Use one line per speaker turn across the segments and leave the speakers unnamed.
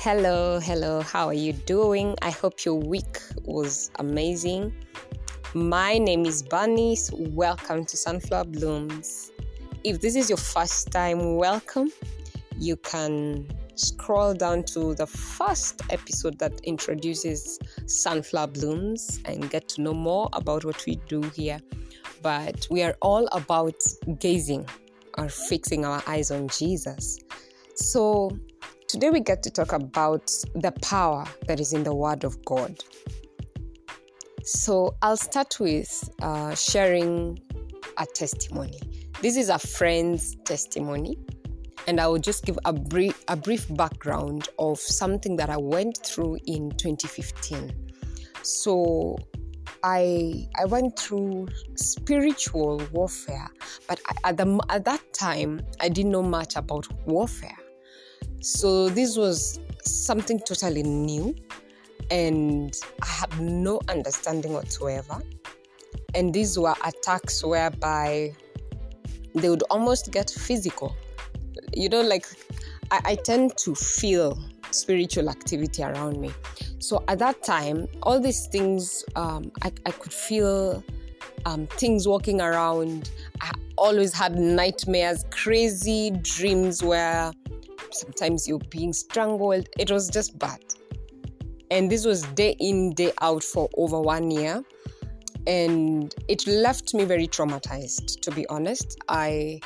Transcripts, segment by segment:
Hello, hello, how are you doing? I hope your week was amazing. My name is Bunny. Welcome to Sunflower Blooms. If this is your first time, welcome. You can scroll down to the first episode that introduces Sunflower Blooms and get to know more about what we do here. But we are all about gazing or fixing our eyes on Jesus. So, Today, we get to talk about the power that is in the Word of God. So, I'll start with uh, sharing a testimony. This is a friend's testimony, and I will just give a brief, a brief background of something that I went through in 2015. So, I I went through spiritual warfare, but I, at the at that time I didn't know much about warfare. So this was something totally new, and I had no understanding whatsoever. And these were attacks whereby they would almost get physical. You know, like I, I tend to feel spiritual activity around me. So at that time, all these things, um, I, I could feel um, things walking around. I always had nightmares, crazy dreams where sometimes you're being strangled. It was just bad. And this was day in, day out for over one year. And it left me very traumatized, to be honest. I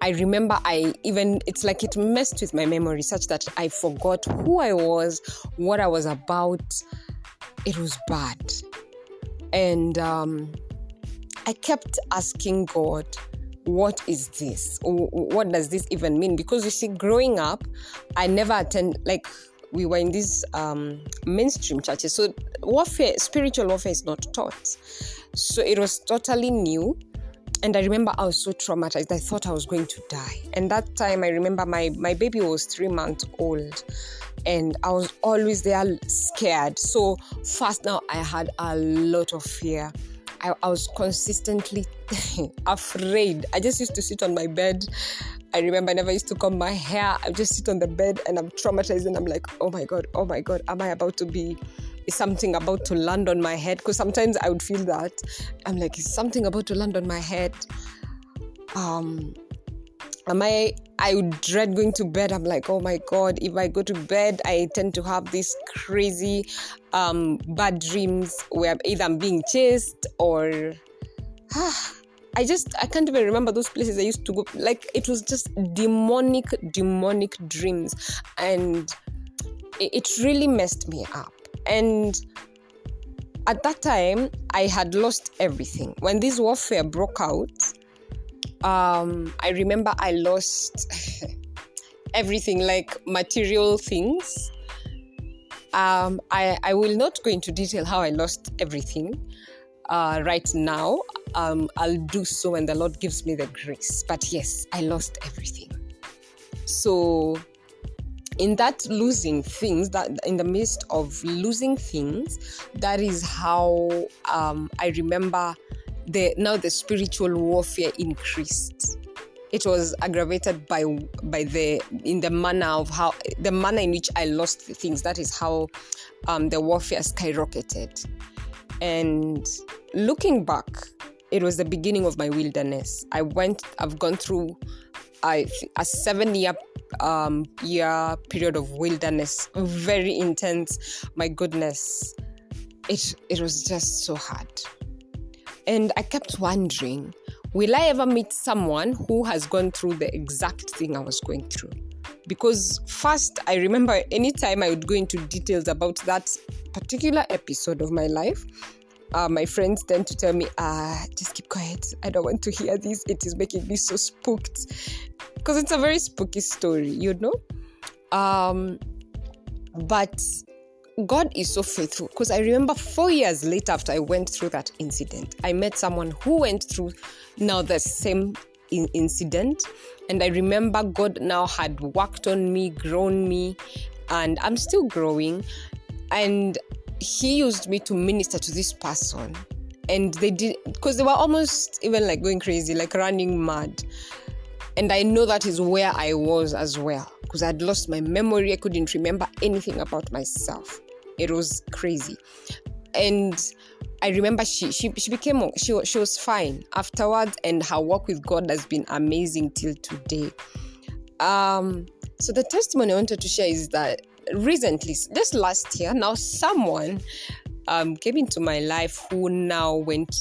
I remember I even it's like it messed with my memory such that I forgot who I was, what I was about. It was bad. And um, I kept asking God, what is this? What does this even mean? Because you see, growing up, I never attend like we were in these um, mainstream churches, so warfare, spiritual warfare, is not taught. So it was totally new. And I remember I was so traumatized. I thought I was going to die. And that time, I remember my my baby was three months old, and I was always there scared. So fast now, I had a lot of fear I, I was consistently afraid. I just used to sit on my bed. I remember I never used to comb my hair. I just sit on the bed and I'm traumatized and I'm like, oh my God, oh my God, am I about to be, is something about to land on my head? Because sometimes I would feel that. I'm like, is something about to land on my head? Um, am I I would dread going to bed. I'm like, oh my god, if I go to bed, I tend to have these crazy um, bad dreams where either I'm being chased or I just I can't even remember those places I used to go. Like it was just demonic, demonic dreams, and it, it really messed me up. And at that time, I had lost everything. When this warfare broke out, um, I remember I lost everything, like material things. Um, I, I will not go into detail how I lost everything uh, right now. Um, I'll do so when the Lord gives me the grace. But yes, I lost everything. So, in that losing things, that in the midst of losing things, that is how um, I remember the now the spiritual warfare increased it was aggravated by by the in the manner of how the manner in which I lost things. That is how um, the warfare skyrocketed. And looking back, it was the beginning of my wilderness. I went. I've gone through a, a seven year um, year period of wilderness, very intense. My goodness, it it was just so hard. And I kept wondering, will I ever meet someone who has gone through the exact thing I was going through? Because first, I remember anytime I would go into details about that particular episode of my life, uh, my friends tend to tell me, ah, just keep quiet. I don't want to hear this. It is making me so spooked. Because it's a very spooky story, you know? Um, but God is so faithful because I remember four years later, after I went through that incident, I met someone who went through now the same in- incident. And I remember God now had worked on me, grown me, and I'm still growing. And He used me to minister to this person. And they did, because they were almost even like going crazy, like running mad. And I know that is where I was as well. because I'd lost my memory. I couldn't remember anything about myself. It was crazy. And I remember she she, she became she, she was fine afterwards and her work with God has been amazing till today. Um so the testimony I wanted to share is that recently, just last year, now someone um, came into my life who now went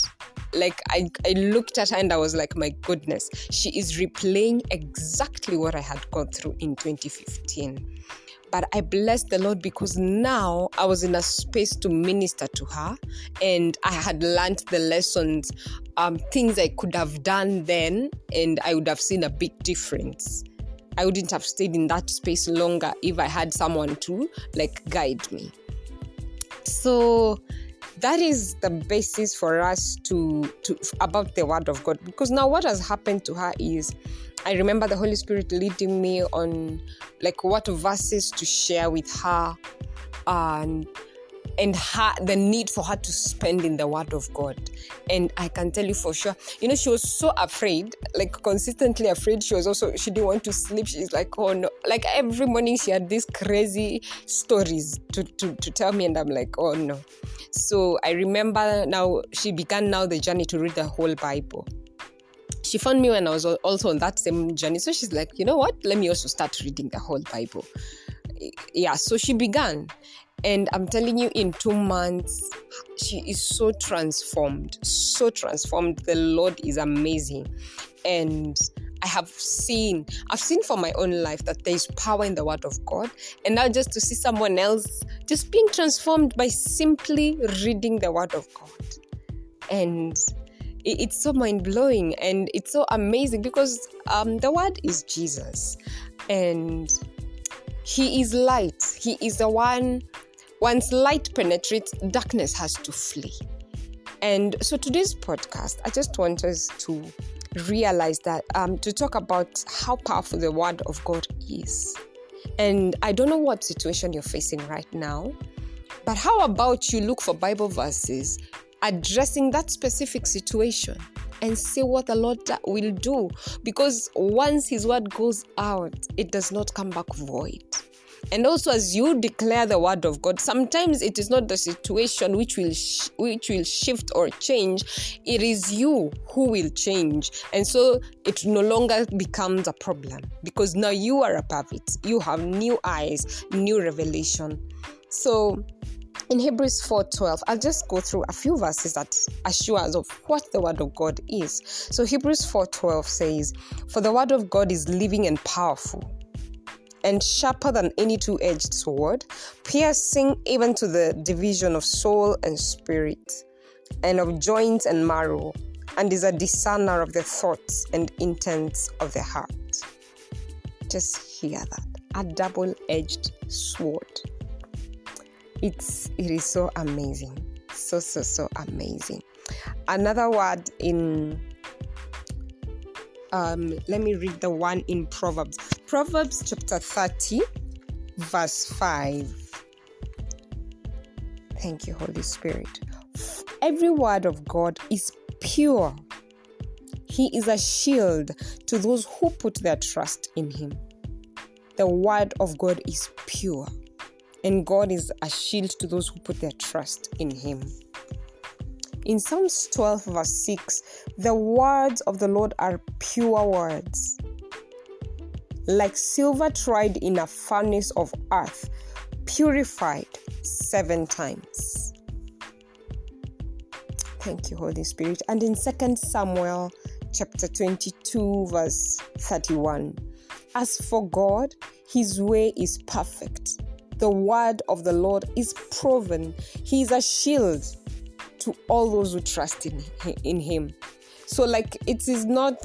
like I, I looked at her and I was like, my goodness, she is replaying exactly what I had gone through in 2015. But I blessed the Lord because now I was in a space to minister to her and I had learned the lessons, um, things I could have done then, and I would have seen a big difference. I wouldn't have stayed in that space longer if I had someone to like guide me. So that is the basis for us to to about the word of God because now what has happened to her is I remember the Holy Spirit leading me on like what verses to share with her and and her the need for her to spend in the word of god and i can tell you for sure you know she was so afraid like consistently afraid she was also she didn't want to sleep she's like oh no like every morning she had these crazy stories to, to, to tell me and i'm like oh no so i remember now she began now the journey to read the whole bible she found me when I was also on that same journey. So she's like, you know what? Let me also start reading the whole Bible. Yeah, so she began. And I'm telling you, in two months, she is so transformed, so transformed. The Lord is amazing. And I have seen, I've seen for my own life that there is power in the Word of God. And now just to see someone else just being transformed by simply reading the Word of God. And it's so mind blowing and it's so amazing because um, the Word is Jesus. And He is light. He is the one once light penetrates, darkness has to flee. And so today's podcast, I just want us to realize that um, to talk about how powerful the Word of God is. And I don't know what situation you're facing right now, but how about you look for Bible verses addressing that specific situation and see what the Lord will do? Because once His Word goes out, it does not come back void. And also, as you declare the word of God, sometimes it is not the situation which will sh- which will shift or change. It is you who will change, and so it no longer becomes a problem because now you are above it. You have new eyes, new revelation. So in Hebrews 4:12, I'll just go through a few verses that assure us of what the word of God is. So Hebrews 4:12 says, "For the word of God is living and powerful, and sharper than any two edged sword, piercing even to the division of soul and spirit, and of joints and marrow, and is a discerner of the thoughts and intents of the heart. Just hear that a double edged sword. It's it is so amazing. So so so amazing. Another word in um, let me read the one in Proverbs. Proverbs chapter 30, verse 5. Thank you, Holy Spirit. Every word of God is pure. He is a shield to those who put their trust in Him. The word of God is pure, and God is a shield to those who put their trust in Him. In Psalms 12, verse 6, the words of the Lord are pure words, like silver tried in a furnace of earth, purified seven times. Thank you, Holy Spirit. And in 2 Samuel chapter 22, verse 31, as for God, his way is perfect. The word of the Lord is proven. He is a shield to all those who trust in, in him so like it is not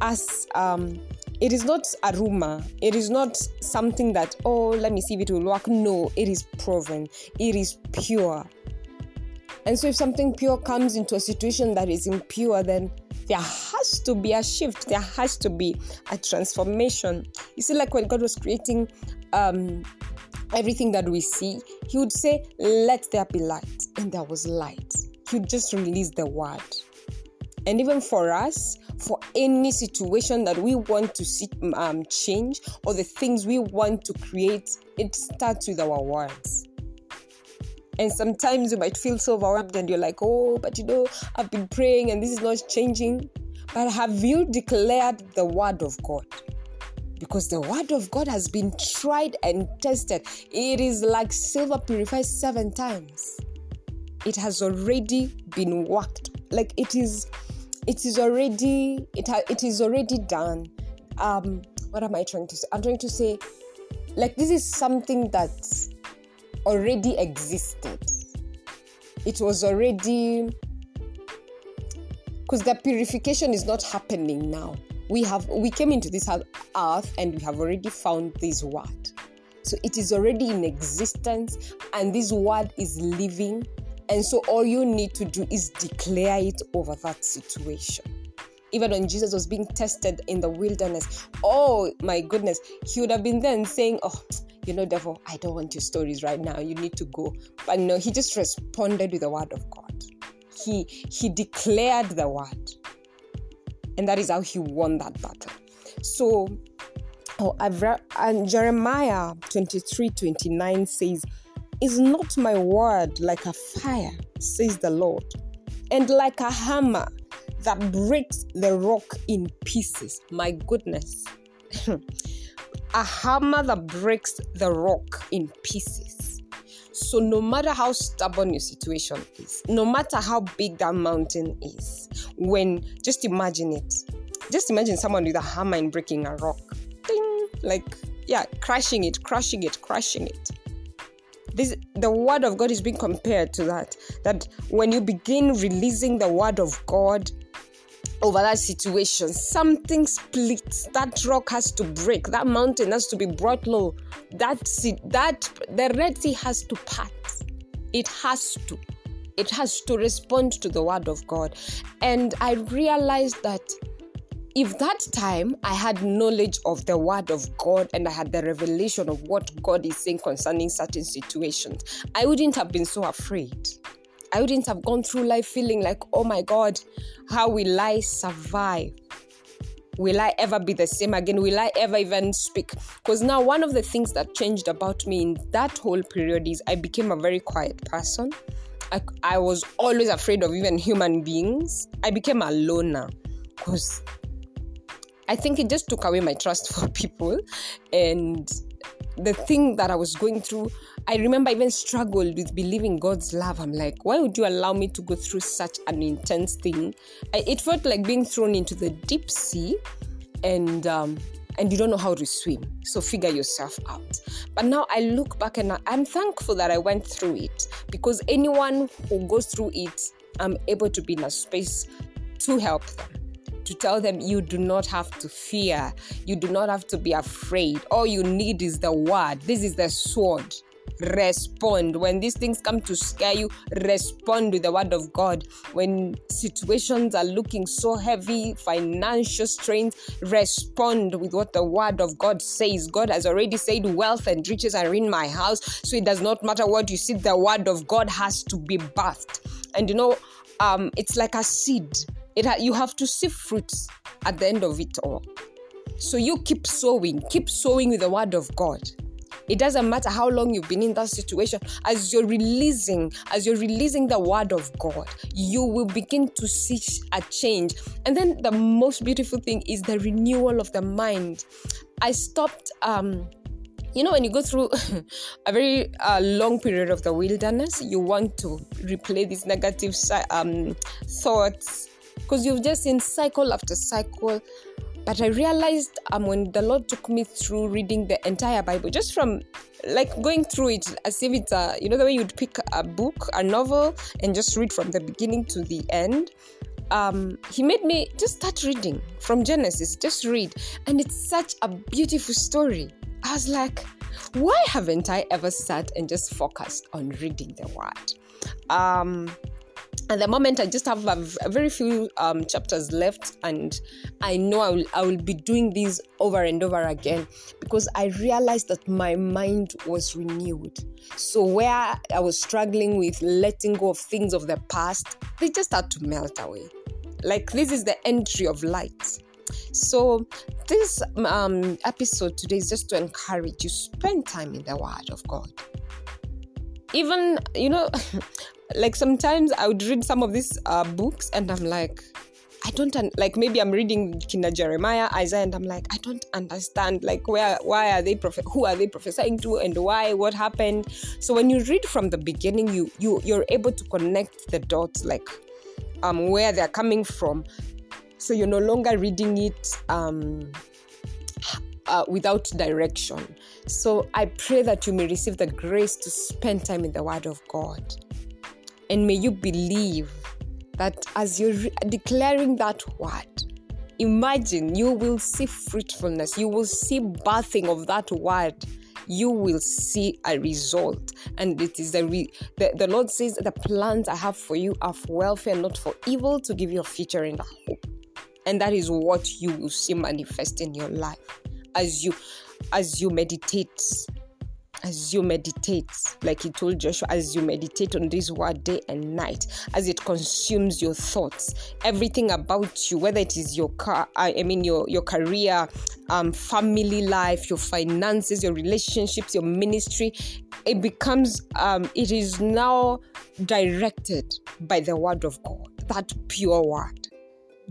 as um it is not a rumor. It is not something that oh let me see if it will work. No it is proven. It is pure. And so if something pure comes into a situation that is impure then there has to be a shift. There has to be a transformation. You see like when god was creating um everything that we see he would say let there be light and there was light. He would just release the word. And even for us, for any situation that we want to see um, change or the things we want to create, it starts with our words. And sometimes you might feel so overwhelmed and you're like, oh, but you know, I've been praying and this is not changing. But have you declared the word of God? Because the word of God has been tried and tested. It is like silver purified seven times. It has already been worked. Like it is it is already it ha- it is already done. Um what am I trying to say? I'm trying to say like this is something that already existed. It was already because the purification is not happening now. We have we came into this earth and we have already found this word. So it is already in existence and this word is living. And so all you need to do is declare it over that situation. Even when Jesus was being tested in the wilderness, oh my goodness, he would have been then saying, Oh, you know, devil, I don't want your stories right now. You need to go. But no, he just responded with the word of God. He he declared the word. And that is how he won that battle. So oh, I've and Jeremiah 23 29 says, Is not my word like a fire, says the Lord, and like a hammer that breaks the rock in pieces? My goodness. a hammer that breaks the rock in pieces. So, no matter how stubborn your situation is, no matter how big that mountain is, when just imagine it, just imagine someone with a hammer and breaking a rock, Ding! like yeah, crushing it, crushing it, crushing it. This the word of God is being compared to that. That when you begin releasing the word of God over that situation. Something splits. That rock has to break. That mountain has to be brought low. That sea, that the Red Sea has to part. It has to. It has to respond to the word of God. And I realized that if that time I had knowledge of the word of God and I had the revelation of what God is saying concerning certain situations, I wouldn't have been so afraid. I wouldn't have gone through life feeling like, oh my God, how will I survive? Will I ever be the same again? Will I ever even speak? Because now, one of the things that changed about me in that whole period is I became a very quiet person. I, I was always afraid of even human beings. I became a loner because I think it just took away my trust for people. And the thing that I was going through, I remember I even struggled with believing God's love. I'm like, why would you allow me to go through such an intense thing? I, it felt like being thrown into the deep sea, and um, and you don't know how to swim. So figure yourself out. But now I look back and I'm thankful that I went through it because anyone who goes through it, I'm able to be in a space to help them to tell them you do not have to fear, you do not have to be afraid. All you need is the word. This is the sword. Respond. When these things come to scare you, respond with the word of God. When situations are looking so heavy, financial strains, respond with what the word of God says. God has already said, Wealth and riches are in my house. So it does not matter what you see, the word of God has to be birthed. And you know, um, it's like a seed it ha- you have to see fruits at the end of it all. So you keep sowing, keep sowing with the word of God. It doesn't matter how long you've been in that situation. As you're releasing, as you're releasing the word of God, you will begin to see a change. And then the most beautiful thing is the renewal of the mind. I stopped um you know when you go through a very uh, long period of the wilderness you want to replay these negative um, thoughts because you've just seen cycle after cycle. But I realized um, when the Lord took me through reading the entire Bible, just from like going through it as if it's a, you know, the way you'd pick a book, a novel, and just read from the beginning to the end. Um, he made me just start reading from Genesis, just read. And it's such a beautiful story. I was like, why haven't I ever sat and just focused on reading the word? Um, at the moment i just have a, very few um, chapters left and i know I will, I will be doing these over and over again because i realized that my mind was renewed. So where i was struggling with letting go of things of the past they just had to melt away. Like this is the entry of light. So this um, episode today is just to encourage you spend time in the word of god. Even you know like sometimes i would read some of these uh, books and i'm like I don't un- like maybe I'm reading Kina Jeremiah, Isaiah, and I'm like, I don't understand like where why are they prophet who are they prophesying to and why what happened. So when you read from the beginning, you you you're able to connect the dots like um where they're coming from. So you're no longer reading it um uh, without direction. So I pray that you may receive the grace to spend time in the Word of God. And may you believe that as you're re- declaring that word, imagine you will see fruitfulness, you will see birthing of that word. You will see a result, and it is the, re- the the Lord says the plans I have for you are for welfare, not for evil, to give you a future and a hope. And that is what you will see manifest in your life as you as you meditate as you meditate, like he told Joshua, as you meditate on this word day and night, as it consumes your thoughts, everything about you, whether it is your car, I mean your your career, um, family life, your finances, your relationships, your ministry, it becomes um, it is now directed by the word of God, that pure word,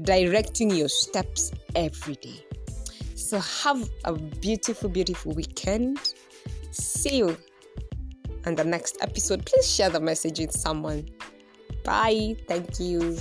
directing your steps every day. So have a beautiful, beautiful weekend See you on the next episode. Please share the message with someone. Bye. Thank you.